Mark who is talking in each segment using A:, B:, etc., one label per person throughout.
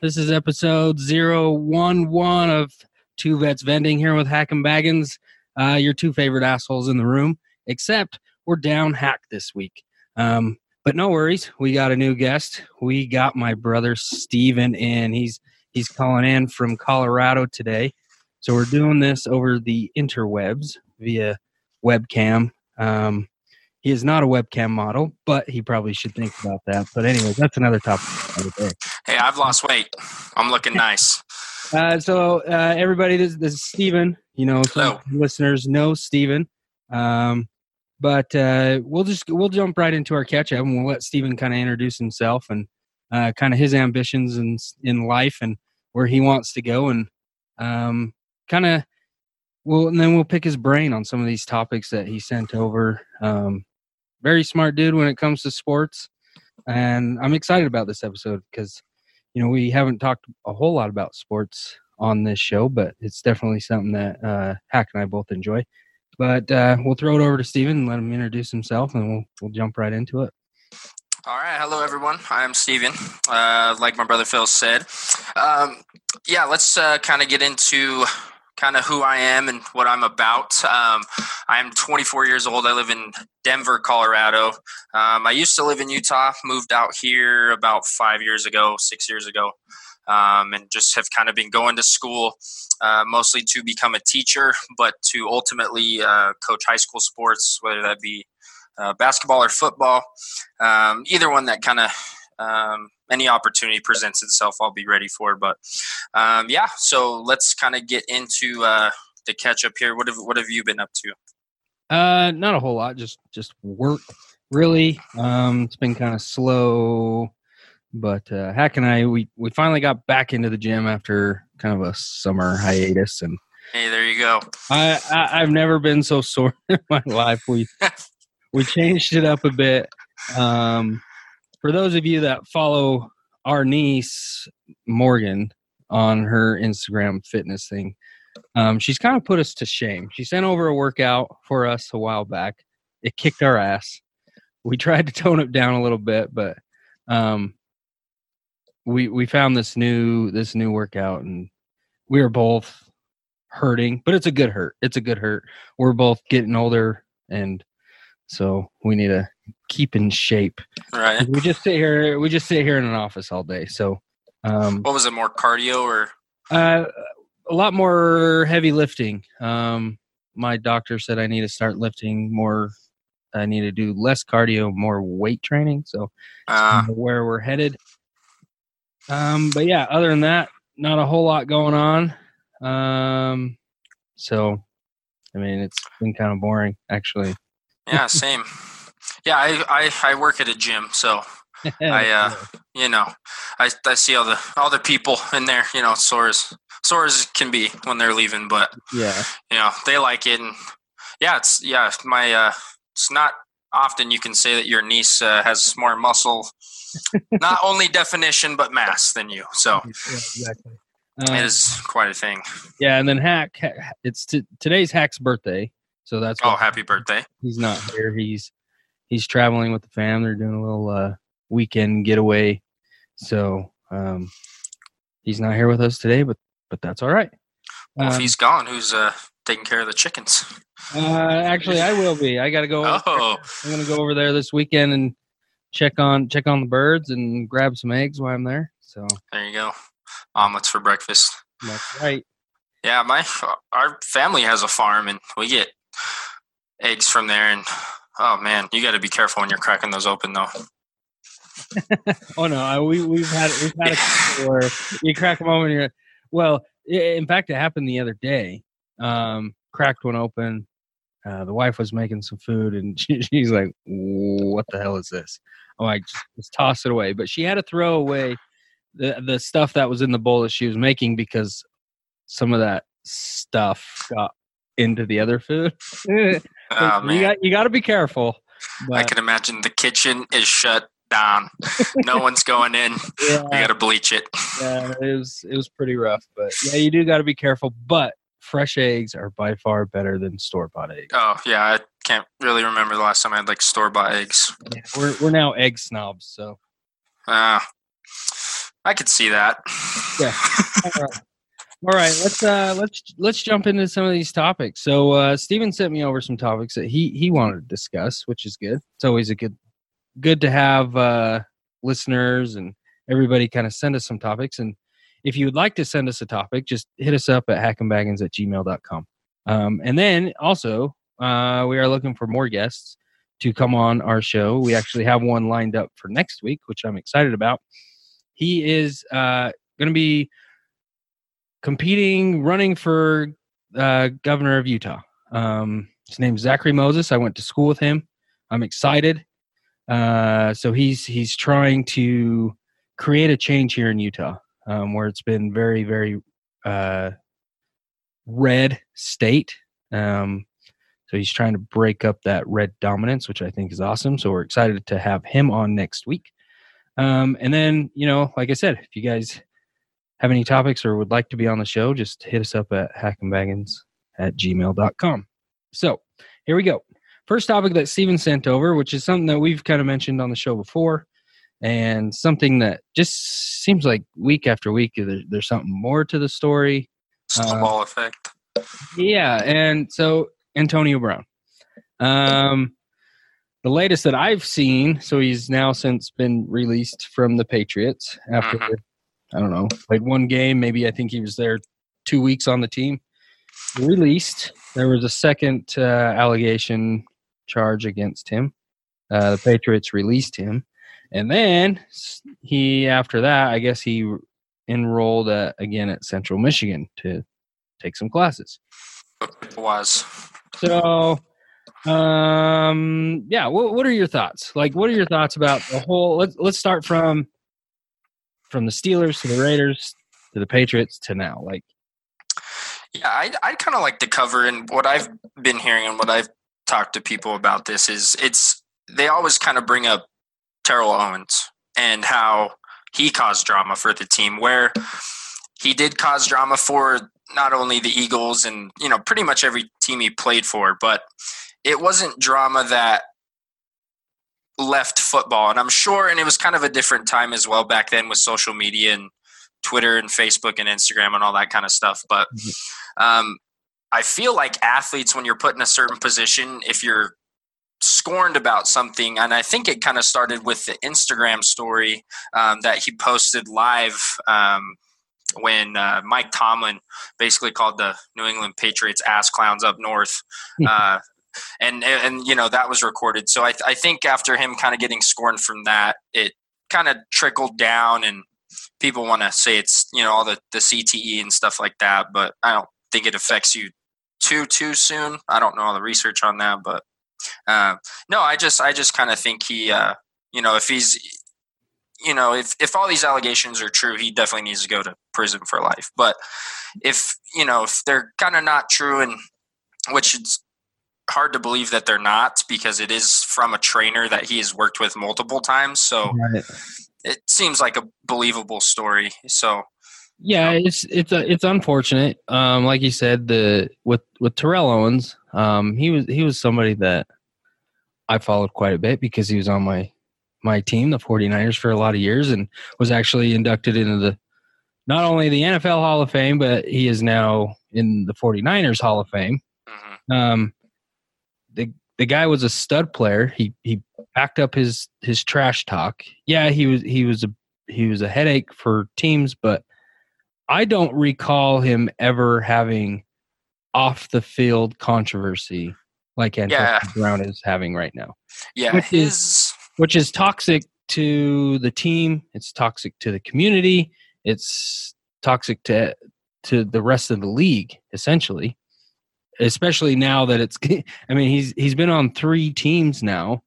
A: This is episode 011 of Two Vets Vending here with Hack and Baggins, uh, your two favorite assholes in the room, except we're down Hack this week. Um, but no worries, we got a new guest. We got my brother Steven in. He's he's calling in from Colorado today. So we're doing this over the interwebs via webcam. Um, he is not a webcam model, but he probably should think about that. But anyway, that's another topic.
B: Hey, I've lost weight. I'm looking nice.
A: Uh, so uh, everybody, this, this is Steven. You know, listeners know Steven. Um, but uh, we'll just we'll jump right into our catch up, and we'll let Steven kind of introduce himself and uh, kind of his ambitions in in life and where he wants to go, and um, kind of well, and then we'll pick his brain on some of these topics that he sent over. Um, very smart dude when it comes to sports, and I'm excited about this episode because you know we haven't talked a whole lot about sports on this show, but it's definitely something that uh, Hack and I both enjoy. But uh, we'll throw it over to Steven and let him introduce himself, and we'll we'll jump right into it.
B: All right, hello everyone. I'm Steven. Uh, like my brother Phil said, um, yeah, let's uh, kind of get into kind of who I am and what I'm about. Um, I'm 24 years old. I live in Denver, Colorado. Um, I used to live in Utah, moved out here about five years ago, six years ago, um, and just have kind of been going to school uh, mostly to become a teacher, but to ultimately uh, coach high school sports, whether that be uh, basketball or football. Um, either one that kind of um, any opportunity presents itself, I'll be ready for. But um, yeah, so let's kind of get into uh, the catch up here. What have what have you been up to?
A: Uh, not a whole lot. Just just work. Really, um, it's been kind of slow. But uh, Hack and I, we we finally got back into the gym after kind of a summer hiatus, and
B: hey, there you go.
A: I, I have never been so sore in my life. We we changed it up a bit. Um, for those of you that follow our niece Morgan on her Instagram fitness thing, um, she's kind of put us to shame. She sent over a workout for us a while back. It kicked our ass. We tried to tone it down a little bit, but um, we we found this new this new workout, and we are both hurting. But it's a good hurt. It's a good hurt. We're both getting older, and so we need to keep in shape.
B: Right.
A: We just sit here. We just sit here in an office all day. So, um,
B: what was it? More cardio or?
A: Uh, a lot more heavy lifting. Um, my doctor said I need to start lifting more. I need to do less cardio, more weight training. So, uh, where we're headed. Um, but yeah, other than that, not a whole lot going on. Um, so, I mean, it's been kind of boring actually.
B: Yeah, same. yeah, I, I, I work at a gym, so I uh you know I, I see all the all the people in there, you know, sore as sore as can be when they're leaving, but
A: yeah,
B: you know, they like it and yeah, it's yeah, my uh it's not often you can say that your niece uh, has more muscle not only definition but mass than you. So yeah, exactly. Uh, it is quite a thing.
A: Yeah, and then Hack it's t- today's Hack's birthday. So that's
B: oh, happy birthday!
A: He's not here. He's he's traveling with the fam. They're doing a little uh, weekend getaway. So um, he's not here with us today, but but that's all right.
B: Well, um, if he's gone, who's uh, taking care of the chickens?
A: Uh, actually, I will be. I got to go.
B: Oh.
A: I'm going to go over there this weekend and check on check on the birds and grab some eggs while I'm there. So
B: there you go, omelets for breakfast.
A: That's right.
B: Yeah, my our family has a farm, and we get eggs from there. And oh man, you got to be careful when you're cracking those open, though.
A: oh no, we we've had we've had a where you crack them open. you're well. In fact, it happened the other day. Um, cracked one open. Uh, the wife was making some food, and she, she's like, "What the hell is this?" I'm like, just, just toss it away. But she had to throw away the the stuff that was in the bowl that she was making because some of that stuff got into the other food. oh, you got you got to be careful.
B: But. I can imagine the kitchen is shut down. no one's going in. Yeah. You got to bleach it.
A: Yeah, it was it was pretty rough, but yeah, you do got to be careful. But fresh eggs are by far better than store bought eggs.
B: Oh yeah, I can't really remember the last time I had like store bought eggs.
A: Yeah, we're we're now egg snobs, so.
B: Ah. Uh, I could see that.
A: Yeah. All right. Let's uh let's let's jump into some of these topics. So uh Steven sent me over some topics that he he wanted to discuss, which is good. It's always a good good to have uh listeners and everybody kind of send us some topics. And if you would like to send us a topic, just hit us up at hackandbaggins at gmail.com. Um, and then also, uh, we are looking for more guests to come on our show. We actually have one lined up for next week, which I'm excited about. He is uh, going to be competing, running for uh, governor of Utah. Um, his name's Zachary Moses. I went to school with him. I'm excited. Uh, so he's he's trying to create a change here in Utah, um, where it's been very very uh, red state. Um, so he's trying to break up that red dominance, which I think is awesome. So we're excited to have him on next week. Um, and then, you know, like I said, if you guys have any topics or would like to be on the show, just hit us up at hackandbaggins at gmail.com. So here we go. First topic that Steven sent over, which is something that we've kind of mentioned on the show before, and something that just seems like week after week there, there's something more to the story.
B: Snowball uh, effect.
A: Yeah, and so Antonio Brown. Um, the latest that I've seen, so he's now since been released from the Patriots after mm-hmm. I don't know, played one game. Maybe I think he was there two weeks on the team. Released. There was a second uh, allegation charge against him. Uh, the Patriots released him, and then he, after that, I guess he enrolled uh, again at Central Michigan to take some classes.
B: Was
A: so. Um. Yeah. What What are your thoughts? Like, what are your thoughts about the whole? Let's Let's start from from the Steelers to the Raiders to the Patriots to now? Like,
B: yeah, I'd, I'd kind of like to cover, and what I've been hearing and what I've talked to people about this is it's they always kind of bring up Terrell Owens and how he caused drama for the team, where he did cause drama for not only the Eagles and you know pretty much every team he played for, but it wasn't drama that left football. And I'm sure, and it was kind of a different time as well back then with social media and Twitter and Facebook and Instagram and all that kind of stuff. But mm-hmm. um, I feel like athletes, when you're put in a certain position, if you're scorned about something, and I think it kind of started with the Instagram story um, that he posted live. Um, when uh, Mike Tomlin basically called the New England Patriots ass clowns up north, uh, and and you know that was recorded. So I I think after him kind of getting scorned from that, it kind of trickled down, and people want to say it's you know all the the CTE and stuff like that, but I don't think it affects you too too soon. I don't know all the research on that, but uh, no, I just I just kind of think he uh, you know if he's you know if if all these allegations are true, he definitely needs to go to prison for life. But if you know if they're kind of not true and which hard to believe that they're not because it is from a trainer that he has worked with multiple times. So right. it seems like a believable story. So
A: yeah, it's it's a, it's unfortunate. Um, like you said, the with with Terrell Owens, um, he was he was somebody that I followed quite a bit because he was on my my team, the 49ers, for a lot of years, and was actually inducted into the not only the NFL Hall of Fame, but he is now in the 49ers Hall of Fame. Mm-hmm. Um, the guy was a stud player. He he backed up his his trash talk. Yeah, he was he was a he was a headache for teams, but I don't recall him ever having off the field controversy like Antonio yeah. Brown is having right now.
B: Yeah, which his is,
A: which is toxic to the team. It's toxic to the community. It's toxic to to the rest of the league essentially especially now that it's I mean he's he's been on 3 teams now.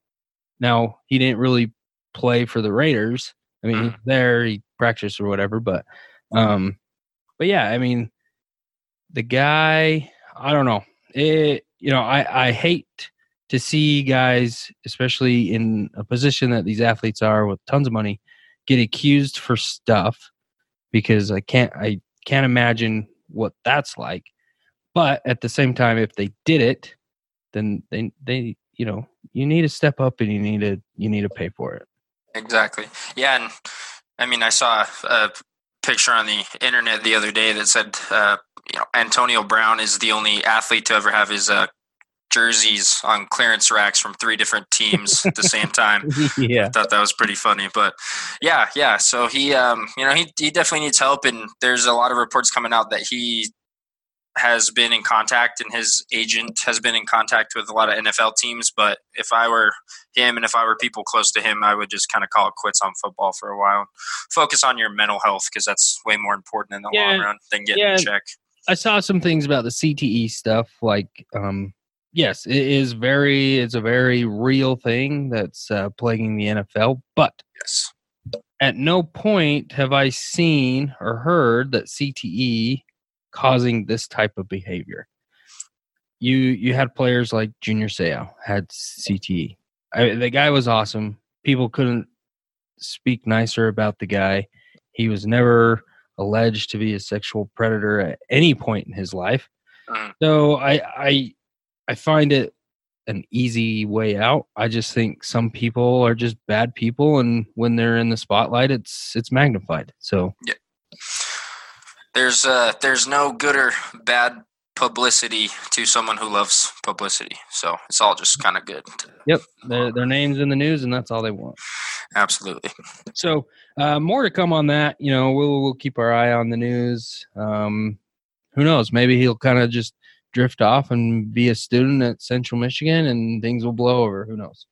A: Now, he didn't really play for the Raiders. I mean, mm. there he practiced or whatever, but um but yeah, I mean the guy, I don't know. It you know, I I hate to see guys especially in a position that these athletes are with tons of money get accused for stuff because I can't I can't imagine what that's like but at the same time, if they did it, then they they you know you need to step up and you need to you need to pay for it.
B: Exactly. Yeah, and I mean, I saw a picture on the internet the other day that said, uh, you know, Antonio Brown is the only athlete to ever have his uh, jerseys on clearance racks from three different teams at the same time.
A: yeah,
B: I thought that was pretty funny. But yeah, yeah. So he, um, you know, he he definitely needs help, and there's a lot of reports coming out that he has been in contact and his agent has been in contact with a lot of NFL teams. But if I were him and if I were people close to him, I would just kind of call it quits on football for a while. Focus on your mental health because that's way more important in the yeah, long run than getting yeah. a check.
A: I saw some things about the CTE stuff. Like, um, yes, it is very, it's a very real thing that's uh, plaguing the NFL. But
B: yes.
A: at no point have I seen or heard that CTE causing this type of behavior. You you had players like Junior Seau had CTE. I, the guy was awesome. People couldn't speak nicer about the guy. He was never alleged to be a sexual predator at any point in his life. Mm. So I I I find it an easy way out. I just think some people are just bad people and when they're in the spotlight it's it's magnified. So
B: yeah there's uh there's no good or bad publicity to someone who loves publicity. So it's all just kind of good.
A: Yep, their, their names in the news, and that's all they want.
B: Absolutely.
A: So uh, more to come on that. You know, we'll we'll keep our eye on the news. Um, who knows? Maybe he'll kind of just drift off and be a student at Central Michigan, and things will blow over. Who knows?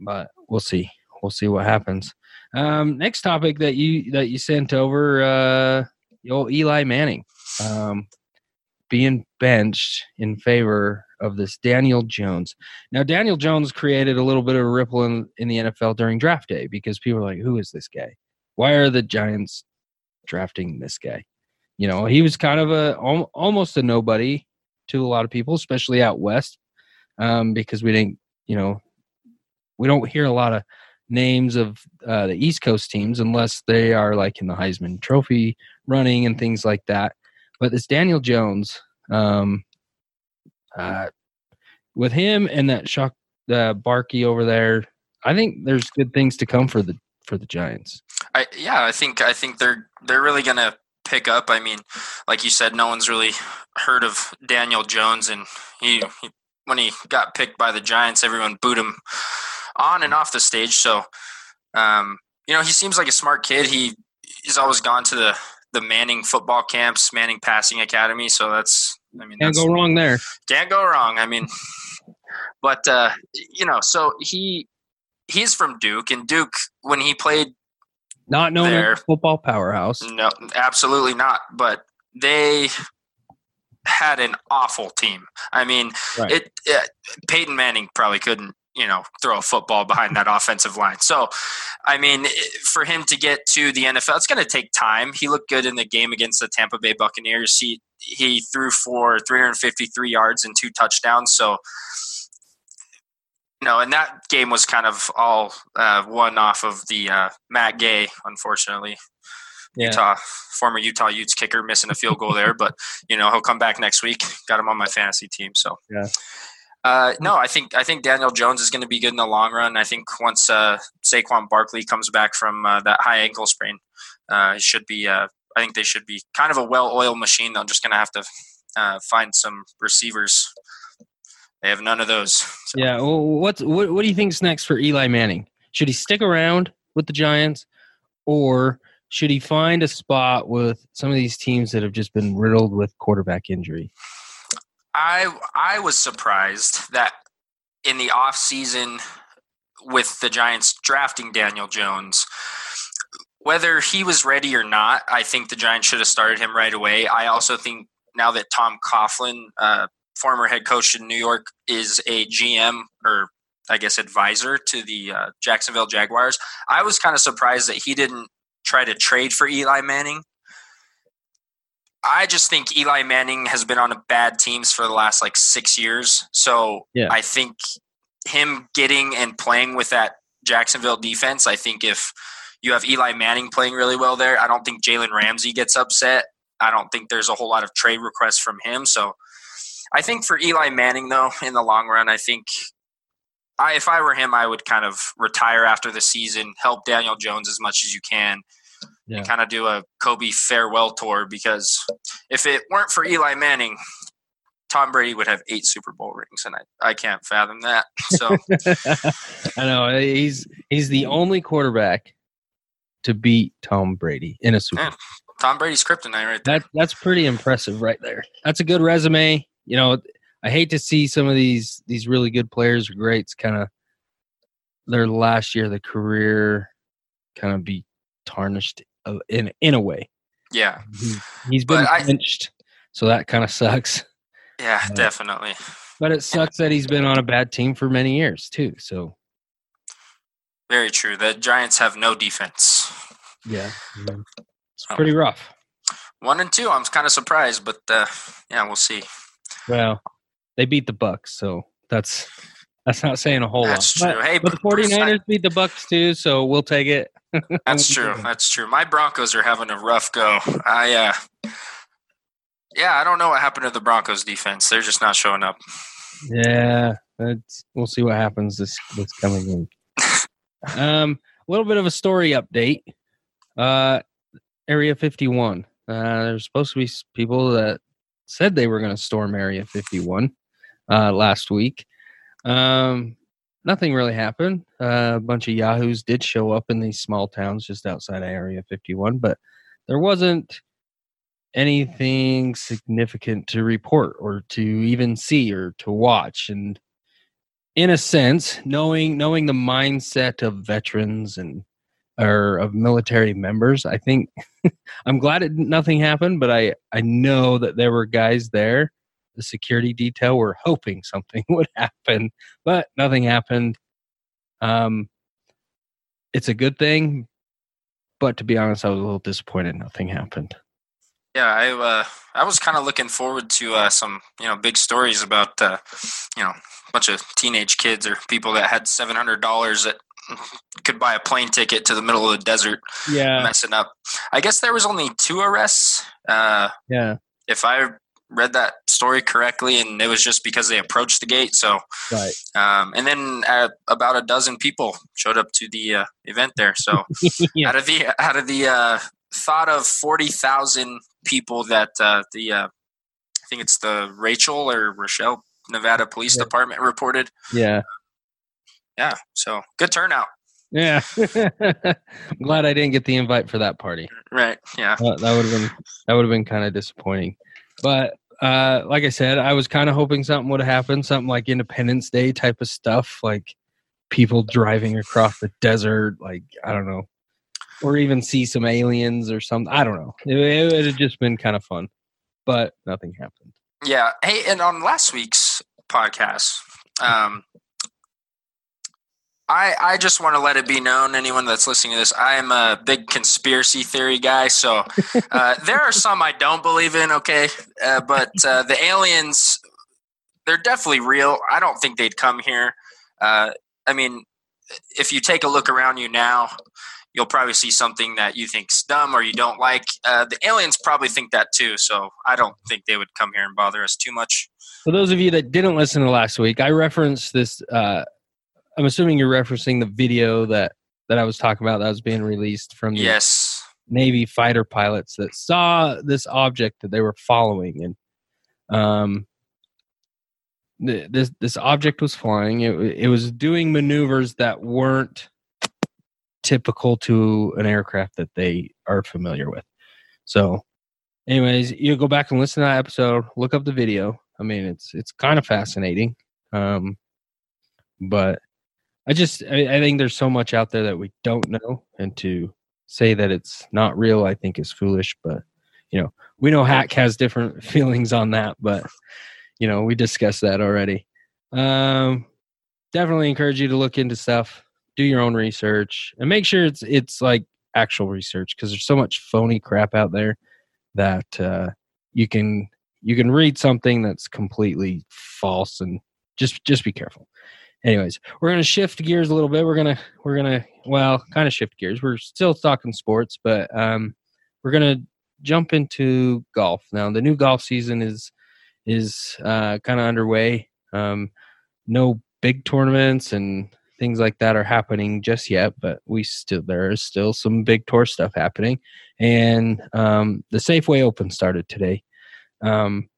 A: But we'll see. We'll see what happens. Um, next topic that you that you sent over. Uh, old Eli Manning um, being benched in favor of this Daniel Jones. Now, Daniel Jones created a little bit of a ripple in, in the NFL during draft day because people are like, who is this guy? Why are the Giants drafting this guy? You know, he was kind of a almost a nobody to a lot of people, especially out west, um, because we didn't, you know, we don't hear a lot of names of uh, the East Coast teams unless they are like in the Heisman Trophy running and things like that. But this Daniel Jones, um, uh, with him and that Shock uh, over there, I think there's good things to come for the for the Giants.
B: I yeah, I think I think they're they're really gonna pick up. I mean, like you said, no one's really heard of Daniel Jones, and he, he when he got picked by the Giants, everyone booed him on and off the stage. So, um, you know, he seems like a smart kid. He he's always gone to the the Manning football camps, Manning passing academy. So that's I mean,
A: can't go wrong there.
B: Can't go wrong. I mean, but uh, you know, so he he's from Duke, and Duke when he played,
A: not known there, as football powerhouse.
B: No, absolutely not. But they had an awful team. I mean, right. it, it Peyton Manning probably couldn't you know throw a football behind that offensive line. So, I mean, for him to get to the NFL, it's going to take time. He looked good in the game against the Tampa Bay Buccaneers. He he threw for 353 yards and two touchdowns. So, you know, and that game was kind of all uh, one off of the uh, Matt Gay, unfortunately. Yeah. Utah, former Utah Utes kicker, missing a field goal there, but you know he'll come back next week. Got him on my fantasy team, so
A: yeah.
B: Uh, no, I think I think Daniel Jones is going to be good in the long run. I think once uh, Saquon Barkley comes back from uh, that high ankle sprain, uh, it should be. Uh, I think they should be kind of a well-oiled machine. They're just going to have to uh, find some receivers. They have none of those. So.
A: Yeah. Well, what what what do you think's next for Eli Manning? Should he stick around with the Giants, or should he find a spot with some of these teams that have just been riddled with quarterback injury?
B: I I was surprised that in the off season with the Giants drafting Daniel Jones, whether he was ready or not, I think the Giants should have started him right away. I also think now that Tom Coughlin, uh, former head coach in New York, is a GM or I guess advisor to the uh, Jacksonville Jaguars, I was kind of surprised that he didn't try to trade for Eli Manning I just think Eli Manning has been on a bad teams for the last like six years. So yeah. I think him getting and playing with that Jacksonville defense, I think if you have Eli Manning playing really well there, I don't think Jalen Ramsey gets upset. I don't think there's a whole lot of trade requests from him. So I think for Eli Manning, though, in the long run, I think I, if I were him, I would kind of retire after the season, help Daniel Jones as much as you can, yeah. and kind of do a Kobe farewell tour. Because if it weren't for Eli Manning, Tom Brady would have eight Super Bowl rings, and I, I can't fathom that. So
A: I know uh, he's he's the only quarterback to beat Tom Brady in a Super Bowl.
B: Tom Brady's kryptonite right there.
A: That, that's pretty impressive right there. That's a good resume. You know, I hate to see some of these these really good players greats kind of their last year of the career kind of be tarnished in in a way.
B: Yeah,
A: he, he's been benched, so that kind of sucks.
B: Yeah, uh, definitely.
A: But it sucks that he's been on a bad team for many years too. So
B: very true. The Giants have no defense.
A: Yeah, mm-hmm. it's pretty rough.
B: One and two. I'm kind of surprised, but uh, yeah, we'll see.
A: Well, they beat the Bucks, so that's that's not saying a whole
B: that's
A: lot.
B: True. But, hey,
A: but the 49ers beat the Bucks too, so we'll take it.
B: That's true. That's true. My Broncos are having a rough go. I uh yeah, I don't know what happened to the Broncos defense. They're just not showing up.
A: Yeah, that's we'll see what happens this this coming week. um, a little bit of a story update. Uh, Area 51. Uh, there's supposed to be people that said they were going to storm Area 51 uh, last week. Um, nothing really happened. Uh, a bunch of yahoos did show up in these small towns just outside Area 51, but there wasn't anything significant to report or to even see or to watch and in a sense knowing knowing the mindset of veterans and or of military members i think i'm glad it nothing happened but i i know that there were guys there the security detail were hoping something would happen but nothing happened um it's a good thing but to be honest i was a little disappointed nothing happened
B: yeah, I uh, I was kind of looking forward to uh, some you know big stories about uh, you know a bunch of teenage kids or people that had seven hundred dollars that could buy a plane ticket to the middle of the desert.
A: Yeah,
B: messing up. I guess there was only two arrests. Uh,
A: yeah,
B: if I read that story correctly, and it was just because they approached the gate. So,
A: right.
B: Um, and then uh, about a dozen people showed up to the uh, event there. So, yeah. out of the out of the uh, thought of forty thousand people that uh, the uh, I think it's the Rachel or Rochelle Nevada Police yeah. Department reported.
A: Yeah.
B: Yeah. So good turnout.
A: Yeah. I'm glad I didn't get the invite for that party.
B: Right. Yeah.
A: that would have been that would have been kind of disappointing. But uh, like I said, I was kind of hoping something would happen, something like Independence Day type of stuff, like people driving across the desert, like I don't know, or even see some aliens or something. I don't know. It, it would have just been kind of fun, but nothing happened.
B: Yeah. Hey, and on last week's podcast, um, I I just want to let it be known, anyone that's listening to this, I am a big conspiracy theory guy. So uh, there are some I don't believe in. Okay, uh, but uh, the aliens, they're definitely real. I don't think they'd come here. Uh, I mean, if you take a look around you now, you'll probably see something that you think's dumb or you don't like. Uh, the aliens probably think that too, so I don't think they would come here and bother us too much.
A: For those of you that didn't listen to last week, I referenced this. Uh, I'm assuming you're referencing the video that that I was talking about that was being released from the
B: yes
A: Navy fighter pilots that saw this object that they were following, and um, this this object was flying. It, it was doing maneuvers that weren't typical to an aircraft that they are familiar with. So, anyways, you go back and listen to that episode, look up the video. I mean, it's it's kind of fascinating. Um, but I just I, I think there's so much out there that we don't know, and to say that it's not real, I think is foolish. But you know, we know Hack has different feelings on that, but you know, we discussed that already. Um, definitely encourage you to look into stuff do your own research and make sure it's it's like actual research because there's so much phony crap out there that uh, you can you can read something that's completely false and just just be careful anyways we're gonna shift gears a little bit. We're gonna we're gonna well kind of shift gears. We're still talking sports but um we're gonna jump into golf. Now the new golf season is is uh kind of underway. Um no big tournaments and things like that are happening just yet, but we still there is still some big tour stuff happening, and um, the Safeway Open started today. Um,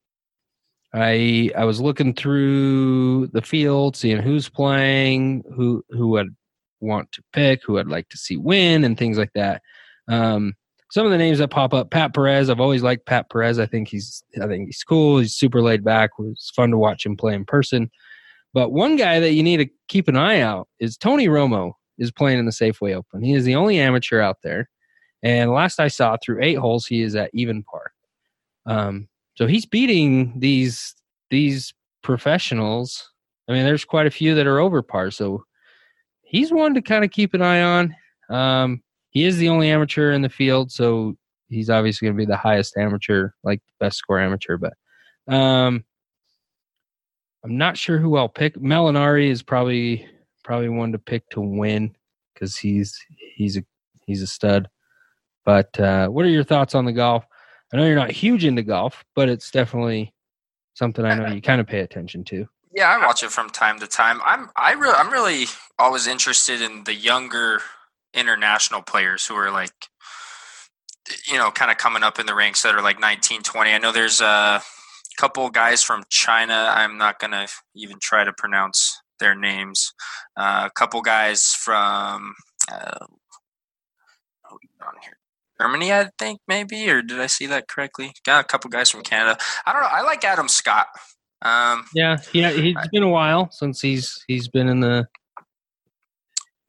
A: I I was looking through the field, seeing who's playing, who who I'd want to pick, who I'd like to see win, and things like that. Um, some of the names that pop up, Pat Perez. I've always liked Pat Perez. I think he's I think he's cool. He's super laid back. It was fun to watch him play in person. But one guy that you need to keep an eye out is Tony Romo is playing in the Safeway Open. He is the only amateur out there, and last I saw, through eight holes, he is at even par. Um, so he's beating these these professionals. I mean, there's quite a few that are over par. So he's one to kind of keep an eye on. Um, he is the only amateur in the field, so he's obviously going to be the highest amateur, like best score amateur. But um, I'm not sure who I'll pick. Molinari is probably probably one to pick to win because he's he's a he's a stud. But uh, what are your thoughts on the golf? I know you're not huge into golf, but it's definitely something I know you kind of pay attention to.
B: Yeah, I watch it from time to time. I'm I re- I'm really always interested in the younger international players who are like you know kind of coming up in the ranks that are like 19 20 i know there's a couple guys from china. I'm not going to even try to pronounce their names. Uh, a couple guys from uh, oh, on here Germany, I think maybe, or did I see that correctly? Got a couple guys from Canada. I don't know. I like Adam Scott. Um,
A: yeah, yeah, he's been a while since he's he's been in the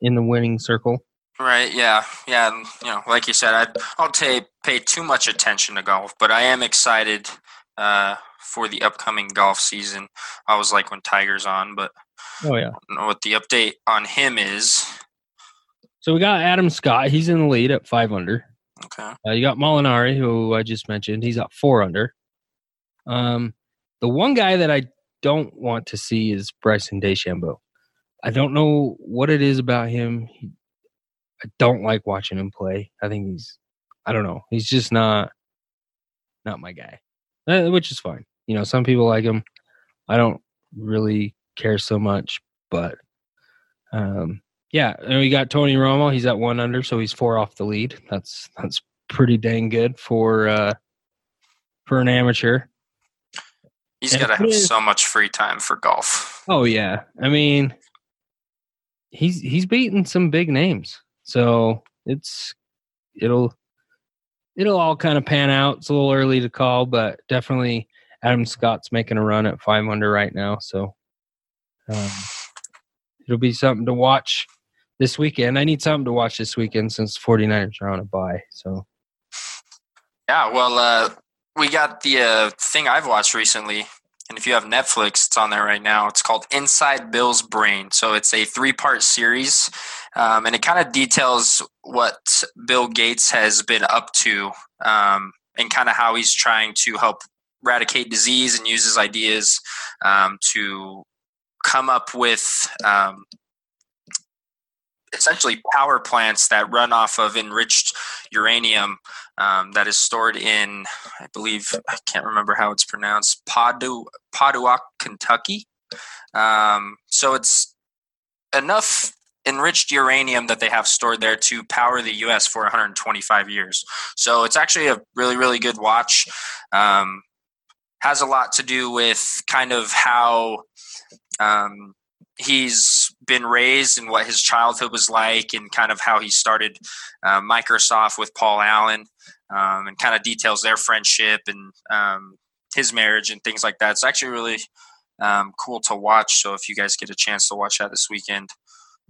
A: in the winning circle.
B: Right. Yeah. Yeah. And, you know, like you said, I don't pay pay too much attention to golf, but I am excited uh, for the upcoming golf season. I was like when Tiger's on, but
A: oh yeah,
B: what the update on him is.
A: So we got Adam Scott. He's in the lead at five under.
B: Okay.
A: Uh, you got Molinari, who I just mentioned. He's at four under. Um, the one guy that I don't want to see is Bryson DeChambeau. I don't know what it is about him. He, I don't like watching him play. I think he's, I don't know, he's just not, not my guy, uh, which is fine. You know, some people like him. I don't really care so much, but um, yeah. And we got Tony Romo. He's at one under, so he's four off the lead. That's that's pretty dang good for uh, for an amateur.
B: He's got to have so much free time for golf.
A: Oh yeah, I mean, he's he's beaten some big names. So it's it'll it'll all kind of pan out. It's a little early to call, but definitely Adam Scott's making a run at five under right now. So um, it'll be something to watch this weekend. I need something to watch this weekend since 49ers are on a bye. So
B: yeah, well, uh, we got the uh, thing I've watched recently and if you have Netflix, it's on there right now. It's called Inside Bill's Brain. So it's a three part series, um, and it kind of details what Bill Gates has been up to um, and kind of how he's trying to help eradicate disease and use his ideas um, to come up with um, essentially power plants that run off of enriched uranium um, that is stored in, I believe, I can't remember how it's pronounced, Padu, Paduak, Kentucky. Um, so it's enough enriched uranium that they have stored there to power the U.S. for 125 years. So it's actually a really, really good watch. Um, has a lot to do with kind of how um, he's been raised and what his childhood was like and kind of how he started uh, Microsoft with Paul Allen um, and kind of details their friendship and um, his marriage and things like that. It's actually really um, cool to watch. So if you guys get a chance to watch that this weekend.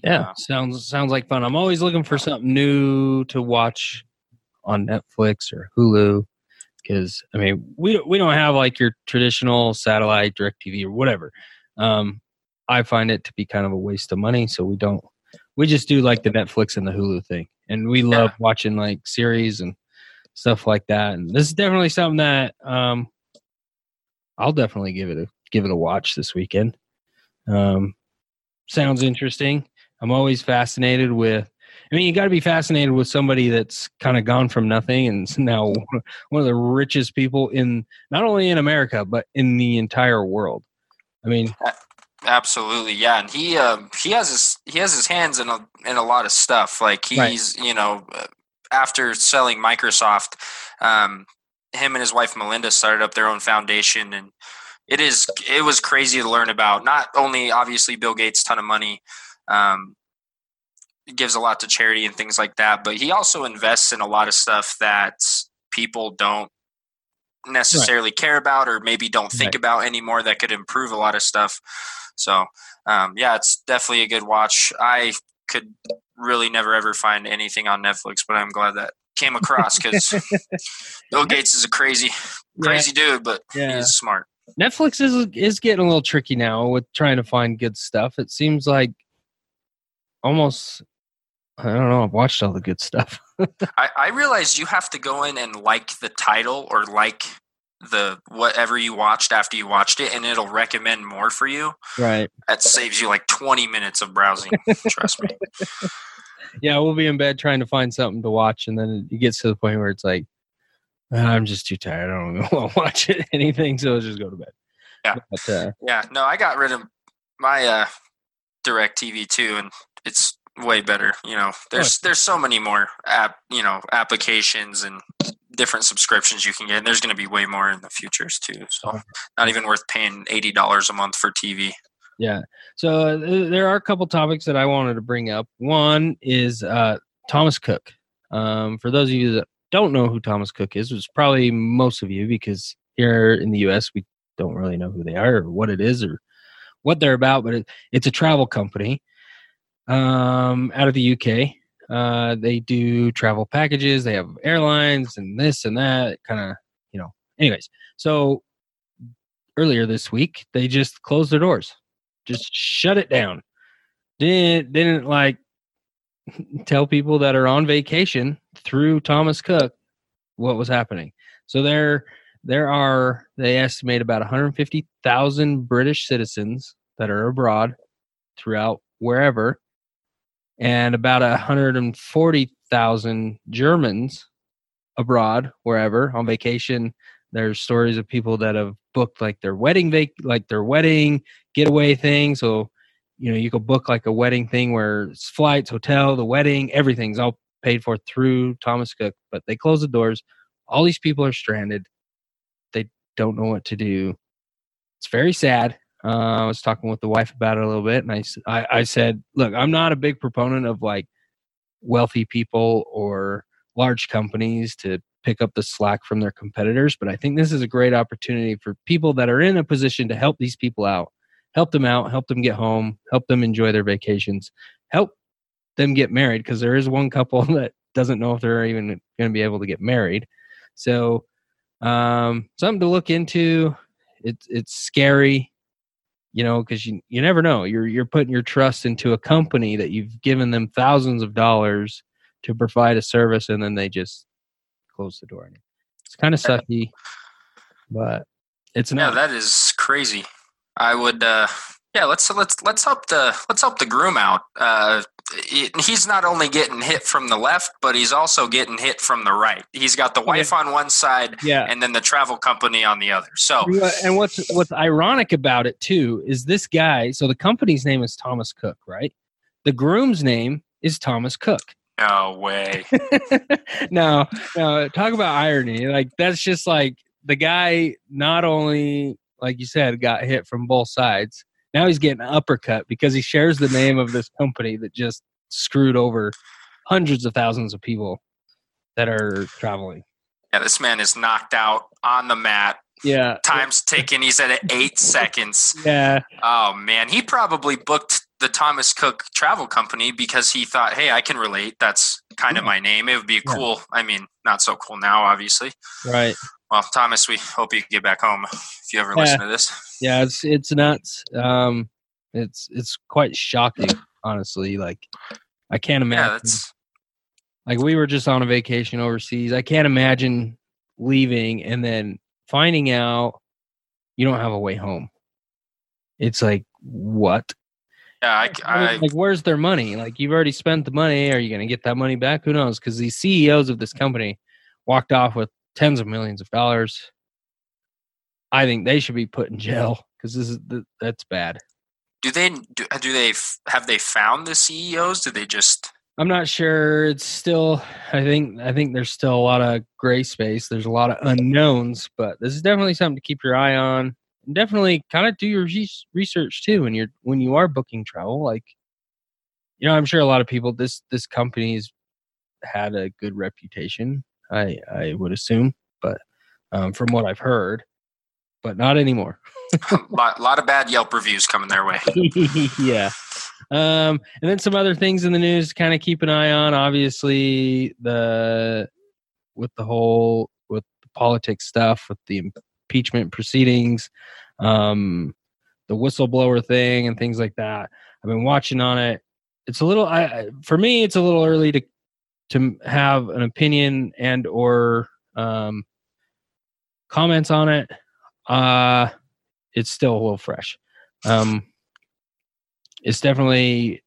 A: Yeah, uh, sounds sounds like fun. I'm always looking for something new to watch on Netflix or Hulu because I mean we we don't have like your traditional satellite DirecTV or whatever. Um, I find it to be kind of a waste of money. So we don't, we just do like the Netflix and the Hulu thing. And we love yeah. watching like series and stuff like that. And this is definitely something that um, I'll definitely give it a give it a watch this weekend. Um, sounds interesting. I'm always fascinated with. I mean, you got to be fascinated with somebody that's kind of gone from nothing and now one of the richest people in not only in America but in the entire world. I mean,
B: Absolutely, yeah, and he um, he has his he has his hands in a in a lot of stuff. Like he's right. you know after selling Microsoft, um, him and his wife Melinda started up their own foundation, and it is it was crazy to learn about. Not only obviously Bill Gates ton of money, um, gives a lot to charity and things like that, but he also invests in a lot of stuff that people don't necessarily right. care about or maybe don't think right. about anymore that could improve a lot of stuff. So, um, yeah, it's definitely a good watch. I could really never ever find anything on Netflix, but I'm glad that came across because Bill Gates is a crazy, crazy yeah. dude, but yeah. he's smart.
A: Netflix is is getting a little tricky now with trying to find good stuff. It seems like almost I don't know. I've watched all the good stuff.
B: I, I realized you have to go in and like the title or like the whatever you watched after you watched it and it'll recommend more for you.
A: Right.
B: That saves you like 20 minutes of browsing. trust me.
A: Yeah, we'll be in bed trying to find something to watch and then it gets to the point where it's like I'm just too tired. I don't want to watch it, anything, so let's just go to bed.
B: Yeah. But, uh, yeah. No, I got rid of my uh DirecTV too and it's way better. You know, there's there's so many more app you know applications and different subscriptions you can get. And there's going to be way more in the futures too. So not even worth paying eighty dollars a month for TV.
A: Yeah. So uh, there are a couple topics that I wanted to bring up. One is uh, Thomas Cook. Um, for those of you that don't know who Thomas Cook is, which is probably most of you because here in the U.S. we don't really know who they are or what it is or what they're about, but it, it's a travel company um, out of the UK. Uh, they do travel packages. They have airlines and this and that. Kind of, you know. Anyways, so earlier this week they just closed their doors, just shut it down. Didn't didn't like tell people that are on vacation through Thomas Cook what was happening. So there there are they estimate about 150,000 British citizens that are abroad throughout wherever and about 140,000 Germans abroad, wherever on vacation. There's stories of people that have booked like their wedding vac- like their wedding getaway thing. So, you know, you could book like a wedding thing where it's flights, hotel, the wedding, everything's all paid for through Thomas Cook. But they close the doors. All these people are stranded. They don't know what to do. It's very sad. Uh, I was talking with the wife about it a little bit, and I, I, I said, look, I'm not a big proponent of like wealthy people or large companies to pick up the slack from their competitors, but I think this is a great opportunity for people that are in a position to help these people out, help them out, help them get home, help them enjoy their vacations, help them get married because there is one couple that doesn't know if they're even going to be able to get married. So, um, something to look into. It's it's scary you know because you, you never know. You're you're putting your trust into a company that you've given them thousands of dollars to provide a service and then they just close the door it's kind of sucky but it's
B: not yeah that is crazy. I would uh yeah, let's let's let's help the let's help the groom out. Uh, he's not only getting hit from the left, but he's also getting hit from the right. He's got the wife on one side, yeah. and then the travel company on the other. So,
A: and what's what's ironic about it too is this guy. So the company's name is Thomas Cook, right? The groom's name is Thomas Cook.
B: No way.
A: no, no. Talk about irony. Like that's just like the guy. Not only like you said, got hit from both sides now he's getting an uppercut because he shares the name of this company that just screwed over hundreds of thousands of people that are traveling.
B: Yeah, this man is knocked out on the mat.
A: Yeah.
B: Time's ticking. He's at eight seconds.
A: Yeah.
B: Oh, man. He probably booked the Thomas Cook travel company because he thought, hey, I can relate. That's kind of my name. It would be cool. Yeah. I mean, not so cool now, obviously.
A: Right.
B: Well, Thomas, we hope you get back home if you ever yeah. listen to this.
A: Yeah, it's it's nuts. Um, it's it's quite shocking, honestly. Like, I can't imagine. Yeah, like we were just on a vacation overseas. I can't imagine leaving and then finding out you don't have a way home. It's like what?
B: Yeah, I, I,
A: like where's their money? Like you've already spent the money. Are you going to get that money back? Who knows? Because these CEOs of this company walked off with tens of millions of dollars. I think they should be put in jail because this is that's bad.
B: do they do, do they have they found the CEOs? Do they just?
A: I'm not sure. It's still. I think. I think there's still a lot of gray space. There's a lot of unknowns, but this is definitely something to keep your eye on. And definitely, kind of do your research too when you're when you are booking travel. Like, you know, I'm sure a lot of people. This this company's had a good reputation. I I would assume, but um, from what I've heard, but not anymore.
B: a lot, lot, of bad Yelp reviews coming their way.
A: yeah. Um, and then some other things in the news to kind of keep an eye on. Obviously, the with the whole with the politics stuff, with the impeachment proceedings, um, the whistleblower thing, and things like that. I've been watching on it. It's a little, I for me, it's a little early to to have an opinion and or um, comments on it. Uh, it's still a little fresh. Um, it's definitely,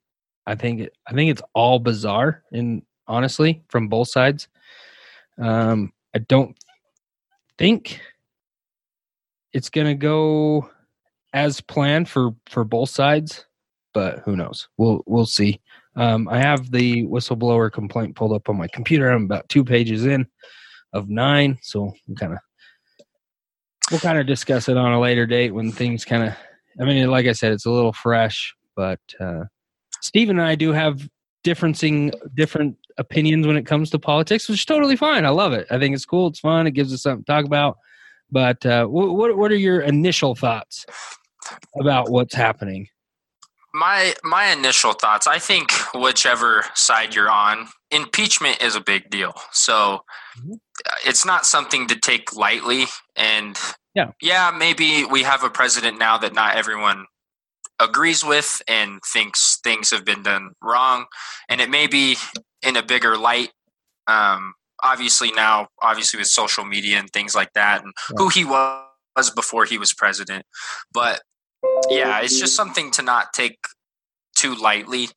A: I think, I think it's all bizarre, and honestly, from both sides. Um, I don't think it's gonna go as planned for for both sides, but who knows? We'll we'll see. Um, I have the whistleblower complaint pulled up on my computer. I'm about two pages in of nine, so I'm kind of we'll kind of discuss it on a later date when things kind of. I mean, like I said, it's a little fresh, but uh, Steve and I do have differencing different opinions when it comes to politics, which is totally fine. I love it. I think it's cool. It's fun. It gives us something to talk about. But uh, what what are your initial thoughts about what's happening?
B: My my initial thoughts. I think whichever side you're on, impeachment is a big deal. So mm-hmm. it's not something to take lightly. And
A: yeah.
B: Yeah, maybe we have a president now that not everyone agrees with and thinks things have been done wrong. And it may be in a bigger light. Um, obviously now, obviously with social media and things like that, and who he was before he was president. But yeah, it's just something to not take too lightly.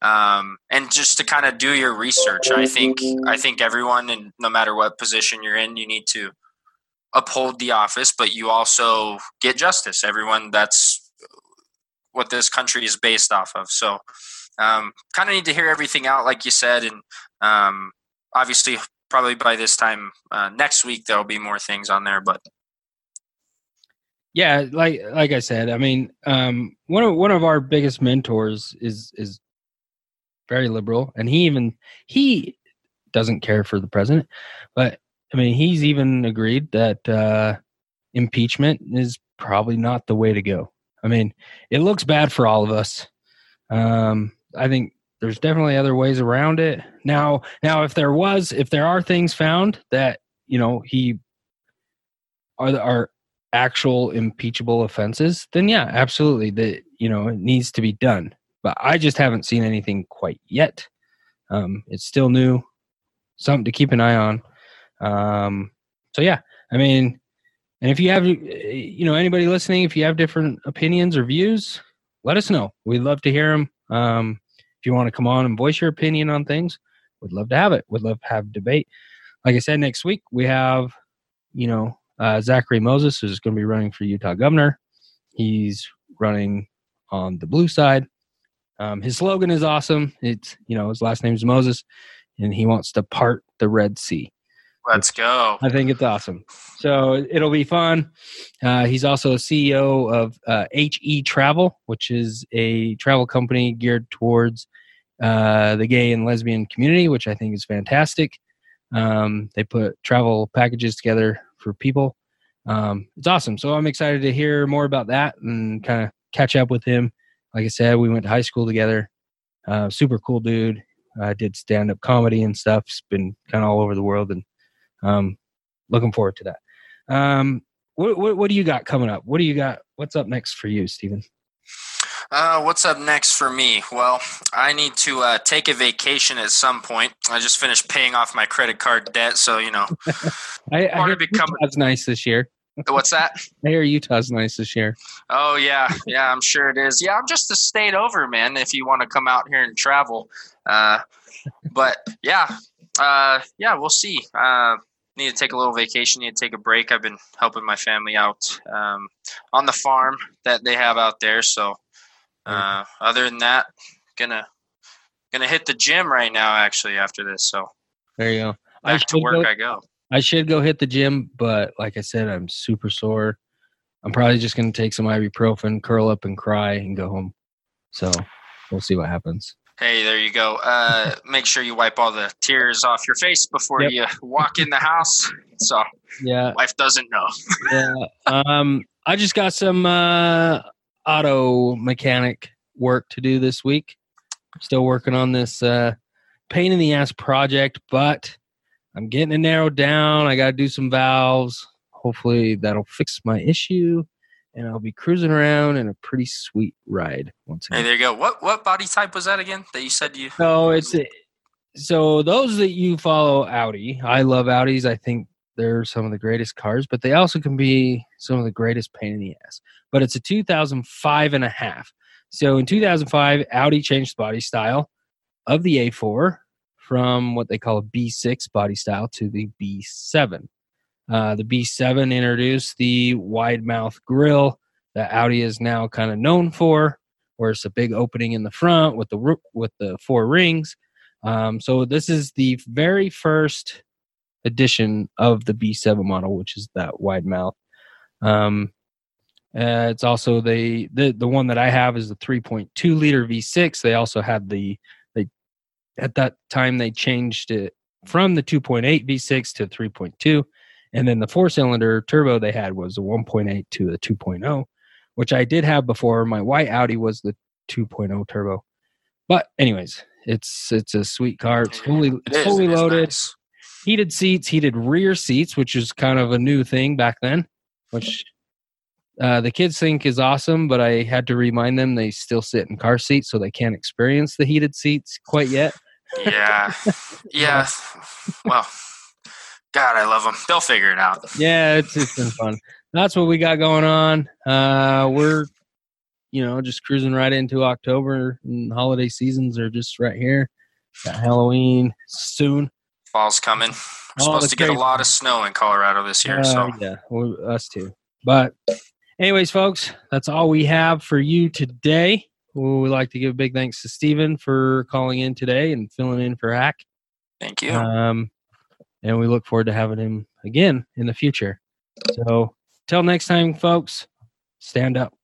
B: Um, and just to kind of do your research. I think I think everyone, and no matter what position you're in, you need to uphold the office, but you also get justice. Everyone, that's what this country is based off of. So, um, kind of need to hear everything out, like you said, and um, obviously, probably by this time uh, next week there'll be more things on there. But
A: yeah, like like I said, I mean, um, one of one of our biggest mentors is is very liberal, and he even he doesn't care for the president, but I mean, he's even agreed that uh, impeachment is probably not the way to go. I mean, it looks bad for all of us. Um, I think there's definitely other ways around it. Now, now, if there was, if there are things found that you know he are are actual impeachable offenses, then yeah, absolutely, that you know it needs to be done. But I just haven't seen anything quite yet. Um, it's still new, something to keep an eye on. Um, so yeah, I mean, and if you have, you know, anybody listening, if you have different opinions or views, let us know. We'd love to hear them. Um, if you want to come on and voice your opinion on things, we'd love to have it. We'd love to have debate. Like I said, next week we have, you know, uh, Zachary Moses is going to be running for Utah governor. He's running on the blue side. Um, his slogan is awesome. It's you know his last name is Moses, and he wants to part the Red Sea.
B: Let's go.
A: I think it's awesome. So it'll be fun. Uh, he's also a CEO of uh, HE Travel, which is a travel company geared towards uh, the gay and lesbian community, which I think is fantastic. Um, they put travel packages together for people. Um, it's awesome. So I'm excited to hear more about that and kind of catch up with him. Like I said, we went to high school together. Uh, super cool dude. I did stand up comedy and stuff. It's been kind of all over the world and um, looking forward to that. Um, what, what, what do you got coming up? What do you got? What's up next for you, Stephen?
B: Uh, what's up next for me? Well, I need to uh, take a vacation at some point. I just finished paying off my credit card debt, so you know,
A: I, I hear become Utah's nice this year.
B: What's that?
A: I hear Utah's nice this year.
B: Oh yeah, yeah, I'm sure it is. Yeah, I'm just a state over, man. If you want to come out here and travel, uh, but yeah, uh, yeah, we'll see. Uh, need to take a little vacation, need to take a break. I've been helping my family out um, on the farm that they have out there. So Uh, other than that, gonna gonna hit the gym right now. Actually, after this, so
A: there you go.
B: Back to work,
A: go,
B: I go.
A: I should go hit the gym, but like I said, I'm super sore. I'm probably just gonna take some ibuprofen, curl up, and cry, and go home. So we'll see what happens.
B: Hey, there you go. Uh, make sure you wipe all the tears off your face before yep. you walk in the house. So
A: yeah,
B: wife doesn't know.
A: yeah. Um, I just got some uh, auto mechanic work to do this week. Still working on this uh, pain in the ass project, but I'm getting it narrowed down. I got to do some valves. Hopefully that'll fix my issue, and I'll be cruising around in a pretty sweet ride.
B: Once again. Hey, there you go. What what body type was that again? That you said you?
A: So it's so those that you follow Audi. I love Audis. I think they're some of the greatest cars, but they also can be some of the greatest pain in the ass. But it's a 2005 and a half. So in 2005, Audi changed the body style of the A4 from what they call a B6 body style to the B7. Uh, the B7 introduced the wide mouth grille that Audi is now kind of known for, where it's a big opening in the front with the with the four rings. Um, so this is the very first edition of the B7 model, which is that wide mouth. Um, uh, it's also the, the the one that I have is the 3.2 liter V6. They also had the they at that time they changed it from the 2.8 V6 to 3.2, and then the four cylinder turbo they had was the 1.8 to the 2.0, which I did have before. My white Audi was the 2.0 turbo, but anyways, it's it's a sweet car. It's fully it it's fully loaded. Nice heated seats, heated rear seats, which is kind of a new thing back then, which uh, the kids think is awesome, but I had to remind them they still sit in car seats, so they can't experience the heated seats quite yet.
B: yeah, yeah. Well, God, I love them. They'll figure it out.
A: Yeah, it's it's been fun. That's what we got going on. Uh, we're you know just cruising right into October, and holiday seasons are just right here. Got Halloween soon.
B: Fall's coming. We're supposed to get a lot of snow in Colorado this year. Uh, so
A: yeah, well, us too. But anyways, folks, that's all we have for you today. we'd like to give a big thanks to Stephen for calling in today and filling in for Hack.
B: Thank you.
A: Um, and we look forward to having him again in the future. So, till next time, folks, stand up.